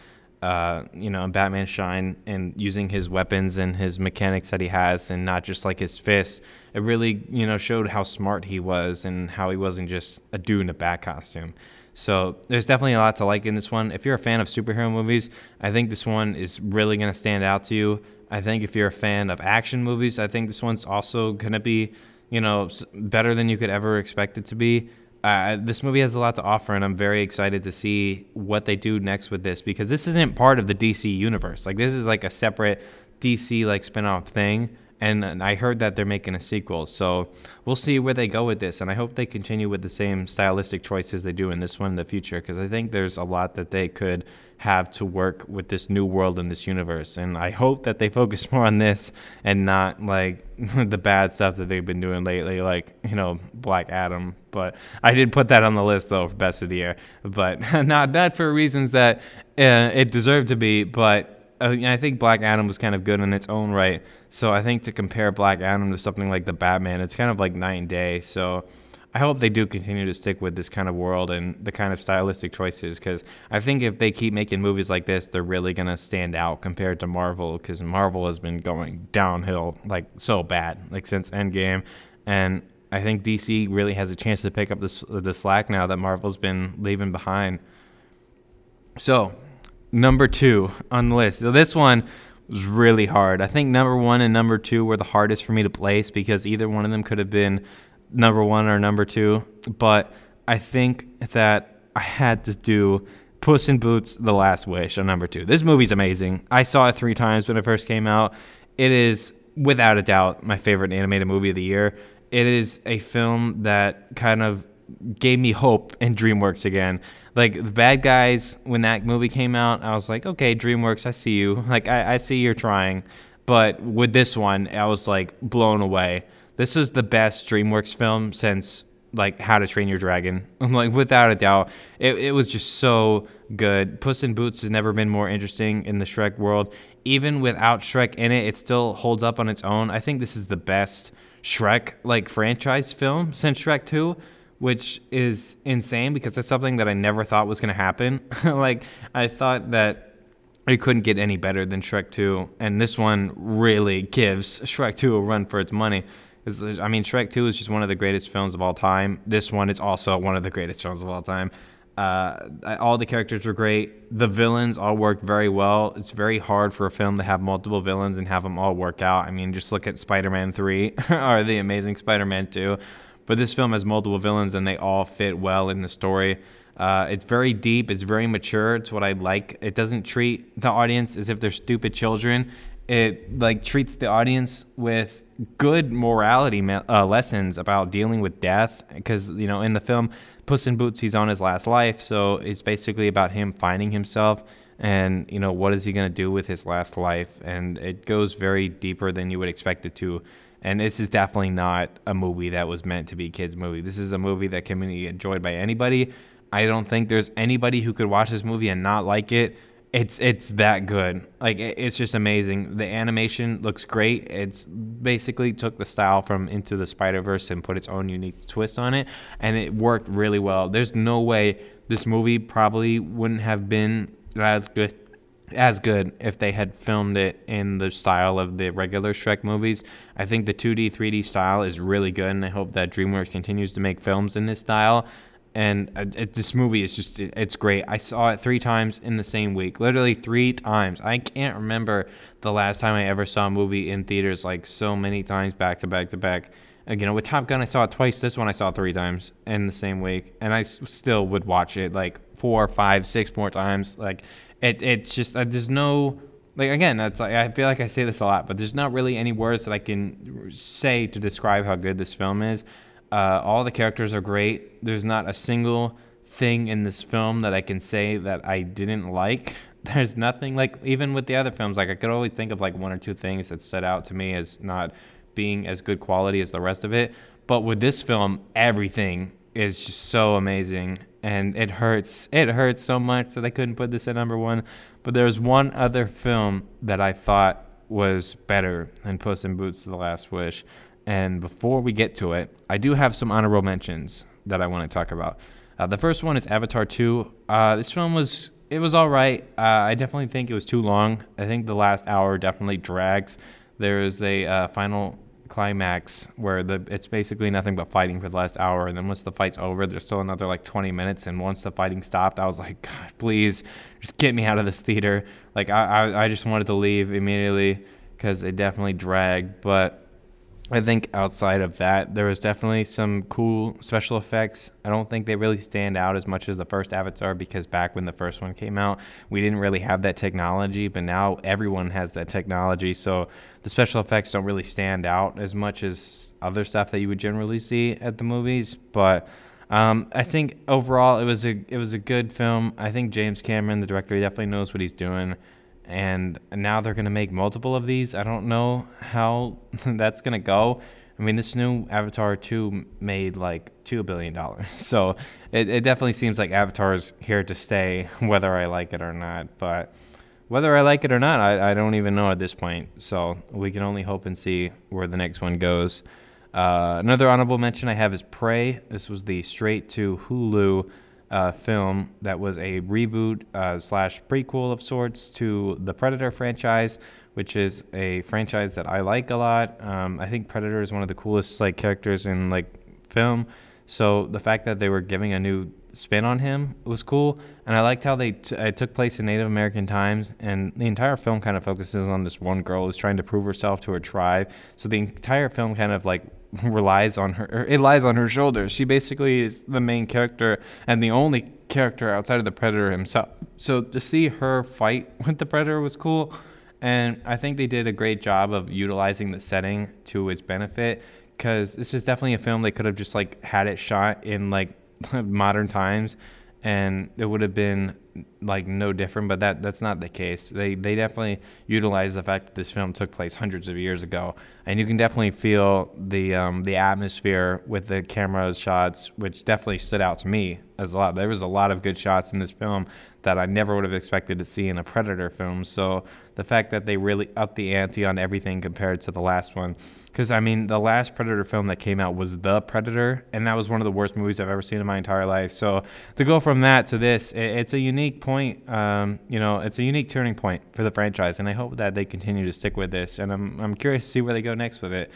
uh, you know, Batman shine and using his weapons and his mechanics that he has, and not just like his fist, it really you know showed how smart he was and how he wasn't just a dude in a bat costume. So there's definitely a lot to like in this one. If you're a fan of superhero movies, I think this one is really going to stand out to you. I think if you're a fan of action movies, I think this one's also going to be, you know, better than you could ever expect it to be. Uh, this movie has a lot to offer, and I'm very excited to see what they do next with this because this isn't part of the DC universe. Like this is like a separate DC like spinoff thing and, and I heard that they're making a sequel. So we'll see where they go with this, and I hope they continue with the same stylistic choices they do in this one in the future, because I think there's a lot that they could have to work with this new world in this universe. And I hope that they focus more on this and not like the bad stuff that they've been doing lately, like, you know, Black Adam. But I did put that on the list though for best of the year, but not not for reasons that uh, it deserved to be. But uh, I think Black Adam was kind of good in its own right. So I think to compare Black Adam to something like the Batman, it's kind of like night and day. So I hope they do continue to stick with this kind of world and the kind of stylistic choices because I think if they keep making movies like this, they're really going to stand out compared to Marvel because Marvel has been going downhill like so bad, like since Endgame. And I think DC really has a chance to pick up this, the slack now that Marvel's been leaving behind. So, number two on the list. So, this one was really hard. I think number one and number two were the hardest for me to place because either one of them could have been number one or number two. But I think that I had to do Puss in Boots: The Last Wish on number two. This movie's amazing. I saw it three times when it first came out. It is without a doubt my favorite animated movie of the year. It is a film that kind of gave me hope in DreamWorks again like the bad guys when that movie came out i was like okay dreamworks i see you like i, I see you're trying but with this one i was like blown away this is the best dreamworks film since like how to train your dragon like without a doubt it, it was just so good puss in boots has never been more interesting in the shrek world even without shrek in it it still holds up on its own i think this is the best shrek like franchise film since shrek 2 which is insane because that's something that I never thought was going to happen. like I thought that it couldn't get any better than Shrek 2, and this one really gives Shrek 2 a run for its money. I mean, Shrek 2 is just one of the greatest films of all time. This one is also one of the greatest films of all time. Uh, all the characters were great. The villains all worked very well. It's very hard for a film to have multiple villains and have them all work out. I mean, just look at Spider Man 3 or The Amazing Spider Man 2. But this film has multiple villains and they all fit well in the story. Uh, it's very deep. It's very mature. It's what I like. It doesn't treat the audience as if they're stupid children. It like treats the audience with good morality uh, lessons about dealing with death. Because you know, in the film Puss in Boots, he's on his last life, so it's basically about him finding himself and you know what is he going to do with his last life. And it goes very deeper than you would expect it to. And this is definitely not a movie that was meant to be a kids' movie. This is a movie that can be enjoyed by anybody. I don't think there's anybody who could watch this movie and not like it. It's it's that good. Like it's just amazing. The animation looks great. It's basically took the style from Into the Spider Verse and put its own unique twist on it, and it worked really well. There's no way this movie probably wouldn't have been as good as good if they had filmed it in the style of the regular Shrek movies. I think the 2D, 3D style is really good, and I hope that DreamWorks continues to make films in this style. And uh, it, this movie is just, it, it's great. I saw it three times in the same week, literally three times. I can't remember the last time I ever saw a movie in theaters like so many times back to back to back. you know, with Top Gun, I saw it twice. This one I saw three times in the same week, and I s- still would watch it like four, five, six more times. Like it, it's just uh, there's no like again that's like, I feel like I say this a lot, but there's not really any words that I can say to describe how good this film is. Uh, all the characters are great. There's not a single thing in this film that I can say that I didn't like. There's nothing like even with the other films, like I could always think of like one or two things that stood out to me as not being as good quality as the rest of it. But with this film, everything is just so amazing and it hurts. It hurts so much that I couldn't put this at number one. But there's one other film that I thought was better than Puss in Boots: The Last Wish, And before we get to it, I do have some honorable mentions that I want to talk about. Uh, the first one is Avatar 2. Uh, this film was it was all right. Uh, I definitely think it was too long. I think the last hour definitely drags. There is a uh, final climax where the it's basically nothing but fighting for the last hour, and then once the fight's over, there's still another like 20 minutes. And once the fighting stopped, I was like, God, please, just get me out of this theater. Like I I, I just wanted to leave immediately because it definitely dragged, but I think outside of that, there was definitely some cool special effects. I don't think they really stand out as much as the first Avatar because back when the first one came out, we didn't really have that technology, but now everyone has that technology. So the special effects don't really stand out as much as other stuff that you would generally see at the movies. But um, I think overall it was a it was a good film. I think James Cameron, the director, he definitely knows what he's doing and now they're going to make multiple of these. I don't know how that's going to go. I mean, this new Avatar 2 made like $2 billion. So it, it definitely seems like Avatar is here to stay, whether I like it or not. But whether I like it or not, I, I don't even know at this point. So we can only hope and see where the next one goes. Uh, another honorable mention I have is Prey. This was the straight to Hulu uh, film that was a reboot uh, slash prequel of sorts to the Predator franchise, which is a franchise that I like a lot. Um, I think Predator is one of the coolest like characters in like film. So the fact that they were giving a new spin on him was cool, and I liked how they t- it took place in Native American times, and the entire film kind of focuses on this one girl who's trying to prove herself to her tribe. So the entire film kind of like relies on her. It lies on her shoulders. She basically is the main character and the only character outside of the predator himself. So to see her fight with the predator was cool, and I think they did a great job of utilizing the setting to its benefit. Because this is definitely a film they could have just like had it shot in like modern times and it would have been like no different but that that's not the case. They they definitely utilize the fact that this film took place hundreds of years ago. And you can definitely feel the um, the atmosphere with the camera shots which definitely stood out to me as a lot. There was a lot of good shots in this film that I never would have expected to see in a Predator film. So the fact that they really upped the ante on everything compared to the last one, because I mean the last Predator film that came out was The Predator, and that was one of the worst movies I've ever seen in my entire life. So to go from that to this, it's a unique point. Um, you know, it's a unique turning point for the franchise, and I hope that they continue to stick with this. And I'm I'm curious to see where they go next with it.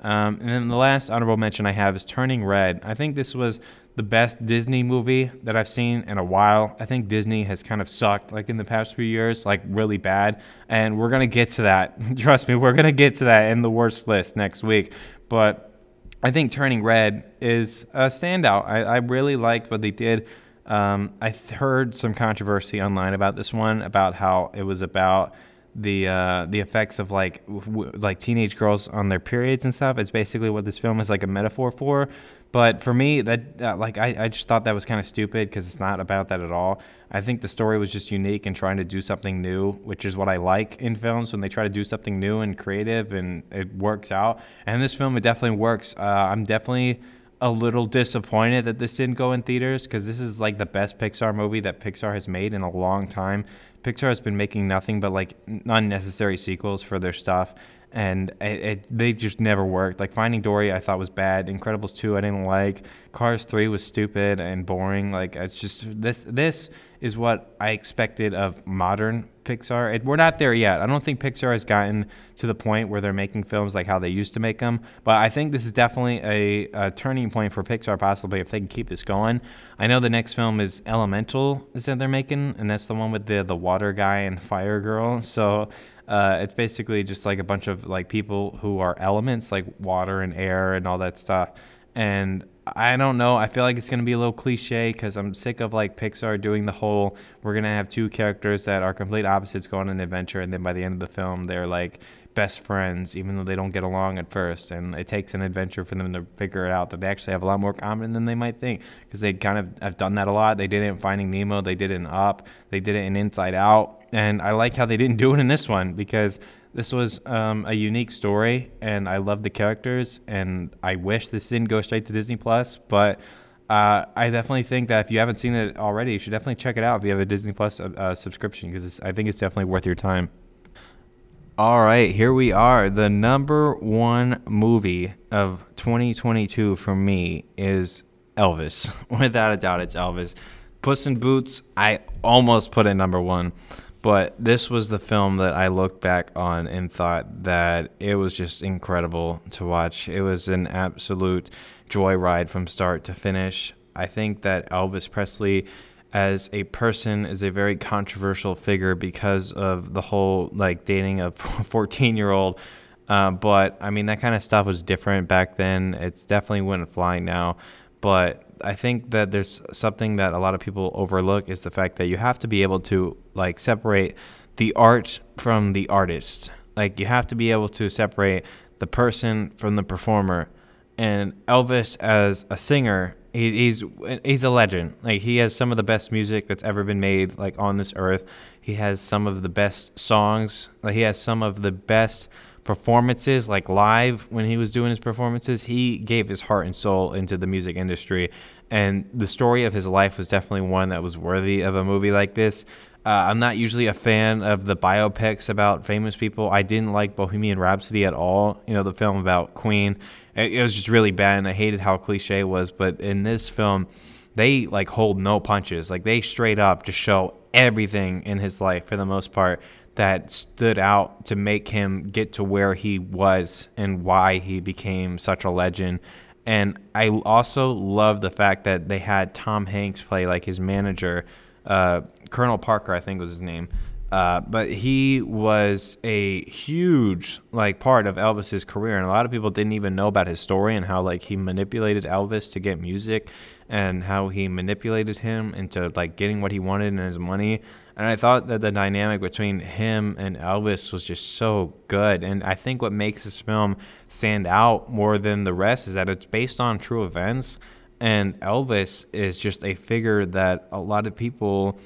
Um, and then the last honorable mention I have is Turning Red. I think this was the best Disney movie that I've seen in a while. I think Disney has kind of sucked like in the past few years, like really bad. And we're going to get to that. Trust me, we're going to get to that in the worst list next week. But I think Turning Red is a standout. I, I really liked what they did. Um, I heard some controversy online about this one, about how it was about the uh, the effects of like w- like teenage girls on their periods and stuff. It's basically what this film is like a metaphor for. But for me, that uh, like I, I just thought that was kind of stupid because it's not about that at all. I think the story was just unique and trying to do something new, which is what I like in films when they try to do something new and creative and it works out. And this film, it definitely works. Uh, I'm definitely a little disappointed that this didn't go in theaters because this is like the best Pixar movie that Pixar has made in a long time. Pixar has been making nothing but like unnecessary sequels for their stuff and it, it, they just never worked. Like Finding Dory, I thought was bad. Incredibles two, I didn't like. Cars three was stupid and boring. Like it's just this. This is what I expected of modern Pixar. It, we're not there yet. I don't think Pixar has gotten to the point where they're making films like how they used to make them. But I think this is definitely a, a turning point for Pixar, possibly if they can keep this going. I know the next film is Elemental, is that they're making, and that's the one with the the water guy and fire girl. So uh, it's basically just like a bunch of like people who are elements like water and air and all that stuff. And I don't know. I feel like it's gonna be a little cliche because I'm sick of like Pixar doing the whole. We're gonna have two characters that are complete opposites go on an adventure, and then by the end of the film, they're like best friends, even though they don't get along at first. And it takes an adventure for them to figure it out that they actually have a lot more common than they might think because they kind of have done that a lot. They did it in Finding Nemo, they did it in Up, they did it in Inside Out. And I like how they didn't do it in this one because this was um, a unique story and I love the characters. And I wish this didn't go straight to Disney Plus, but. Uh, I definitely think that if you haven't seen it already, you should definitely check it out if you have a Disney Plus uh, subscription because I think it's definitely worth your time. All right, here we are. The number one movie of 2022 for me is Elvis. Without a doubt, it's Elvis. Puss in Boots, I almost put it number one, but this was the film that I looked back on and thought that it was just incredible to watch. It was an absolute joyride from start to finish. I think that Elvis Presley as a person is a very controversial figure because of the whole like dating a 14 year old. Uh, but I mean, that kind of stuff was different back then. It's definitely wouldn't fly now. But I think that there's something that a lot of people overlook is the fact that you have to be able to like separate the art from the artist. Like you have to be able to separate the person from the performer. And Elvis as a singer he, he's he's a legend. Like he has some of the best music that's ever been made, like on this earth. He has some of the best songs. Like he has some of the best performances, like live when he was doing his performances. He gave his heart and soul into the music industry, and the story of his life was definitely one that was worthy of a movie like this. Uh, I'm not usually a fan of the biopics about famous people. I didn't like Bohemian Rhapsody at all. You know, the film about Queen. It, was just really bad, and I hated how cliche it was. But in this film, they like hold no punches. Like they straight up just show everything in his life for the most part that stood out to make him get to where he was and why he became such a legend. And I also love the fact that they had Tom Hanks play like his manager uh, Colonel Parker, I think was his name. Uh, but he was a huge like part of Elvis's career, and a lot of people didn't even know about his story and how like he manipulated Elvis to get music, and how he manipulated him into like getting what he wanted and his money. And I thought that the dynamic between him and Elvis was just so good. And I think what makes this film stand out more than the rest is that it's based on true events and Elvis is just a figure that a lot of people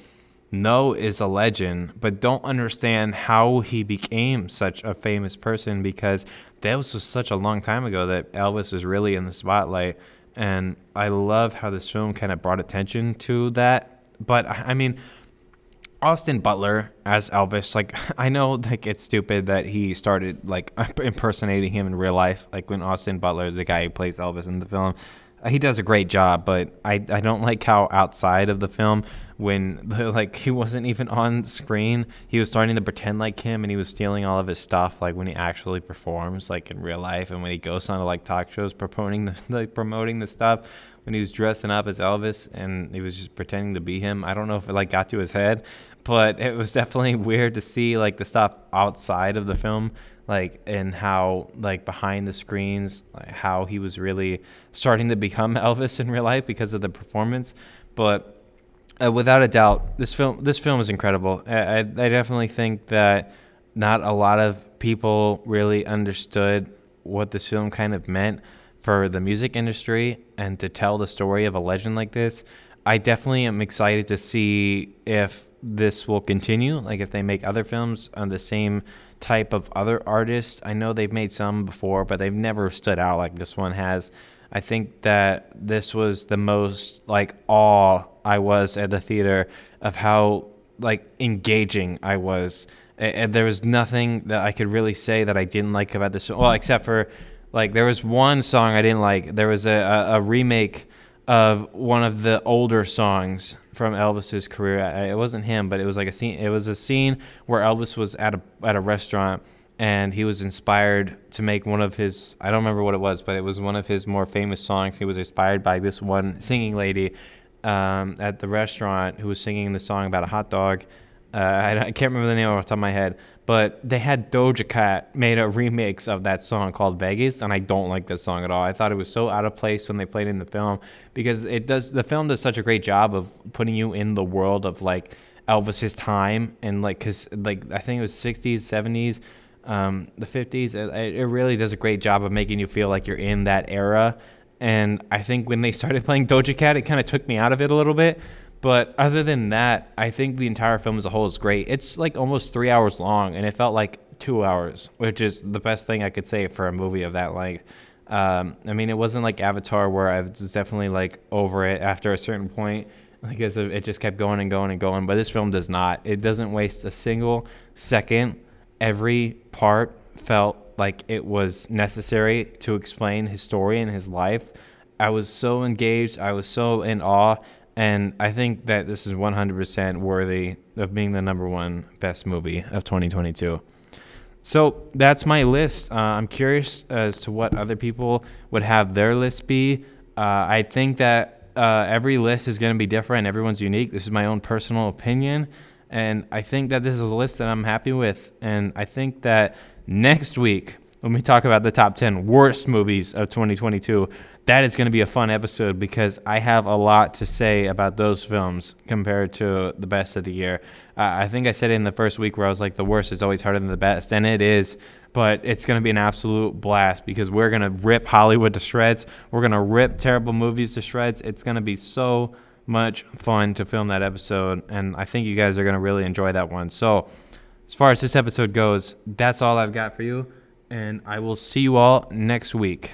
know is a legend, but don't understand how he became such a famous person because that was such a long time ago that Elvis was really in the spotlight. And I love how this film kind of brought attention to that. But I mean, Austin Butler as Elvis, like I know like it's stupid that he started like impersonating him in real life, like when Austin Butler, the guy who plays Elvis in the film, he does a great job, but I, I don't like how outside of the film when like he wasn't even on screen, he was starting to pretend like him and he was stealing all of his stuff like when he actually performs like in real life and when he goes on to like talk shows promoting the like promoting the stuff when he was dressing up as Elvis and he was just pretending to be him. I don't know if it like got to his head, but it was definitely weird to see like the stuff outside of the film like and how like behind the screens like, how he was really starting to become Elvis in real life because of the performance but uh, without a doubt this film this film is incredible I, I, definitely think that not a lot of people really understood what this film kind of meant for the music industry and to tell the story of a legend like this I definitely am excited to see if this will continue like if they make other films on the same type of other artists. I know they've made some before, but they've never stood out like this one has. I think that this was the most like awe I was at the theater of how like engaging I was. And there was nothing that I could really say that I didn't like about this. Well, except for like there was one song I didn't like. There was a, a, a remake of one of the older songs from Elvis's career. It wasn't him, but it was like a scene. It was a scene where Elvis was at a at a restaurant and he was inspired to make one of his. I don't remember what it was, but it was one of his more famous songs. He was inspired by this one singing lady um, at the restaurant who was singing the song about a hot dog. Uh, I, I, can't remember the name off the top of my head, but they had Doja Cat made a remix of that song called Vegas, and I don't like that song at all. I thought it was so out of place when they played it in the film because it does the film does such a great job of putting you in the world of like Elvis's time and like because like I think it was 60s, 70s, um, the 50s. It, it really does a great job of making you feel like you're in that era. And I think when they started playing Doja Cat, it kind of took me out of it a little bit but other than that, I think the entire film as a whole is great. It's like almost three hours long, and it felt like two hours, which is the best thing I could say for a movie of that length. Um, I mean, it wasn't like Avatar where I was definitely like over it after a certain point because it just kept going and going and going. But this film does not. It doesn't waste a single second, every part felt like it was necessary to explain his story and his life. I was so engaged. I was so in awe. And I think that this is 100% worthy of being the number one best movie of 2022. So that's my list. Uh, I'm curious as to what other people would have their list be. Uh, I think that uh, every list is going to be different. Everyone's unique. This is my own personal opinion. And I think that this is a list that I'm happy with. And I think that next week, when we talk about the top 10 worst movies of 2022, that is going to be a fun episode because I have a lot to say about those films compared to the best of the year. Uh, I think I said it in the first week where I was like, the worst is always harder than the best, and it is. But it's going to be an absolute blast because we're going to rip Hollywood to shreds. We're going to rip terrible movies to shreds. It's going to be so much fun to film that episode, and I think you guys are going to really enjoy that one. So, as far as this episode goes, that's all I've got for you, and I will see you all next week.